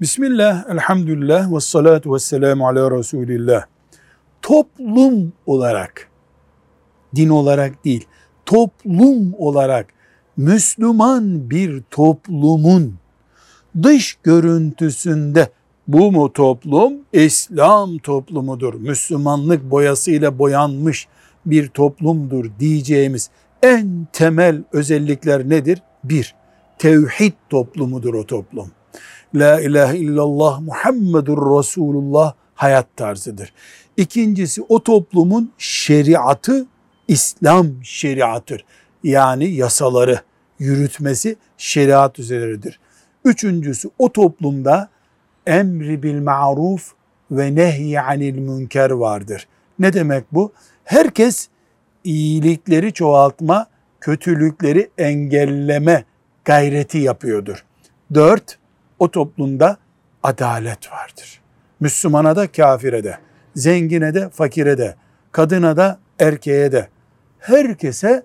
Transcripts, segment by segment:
Bismillah, elhamdülillah ve salatu ve selamu ala Resulillah. Toplum olarak, din olarak değil, toplum olarak Müslüman bir toplumun dış görüntüsünde bu mu toplum? İslam toplumudur. Müslümanlık boyasıyla boyanmış bir toplumdur diyeceğimiz en temel özellikler nedir? Bir, tevhid toplumudur o toplum. La ilahe illallah Muhammedur Resulullah hayat tarzıdır. İkincisi o toplumun şeriatı İslam şeriatıdır. Yani yasaları yürütmesi şeriat üzeridir. Üçüncüsü o toplumda emri bil ma'ruf ve nehy anil münker vardır. Ne demek bu? Herkes iyilikleri çoğaltma, kötülükleri engelleme gayreti yapıyordur. Dört, o toplumda adalet vardır. Müslümana da kafire de, zengine de fakire de, kadına da erkeğe de, herkese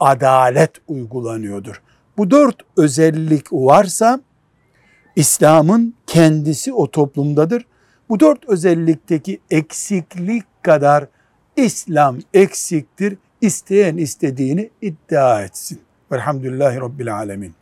adalet uygulanıyordur. Bu dört özellik varsa İslam'ın kendisi o toplumdadır. Bu dört özellikteki eksiklik kadar İslam eksiktir. İsteyen istediğini iddia etsin. Velhamdülillahi Rabbil Alemin.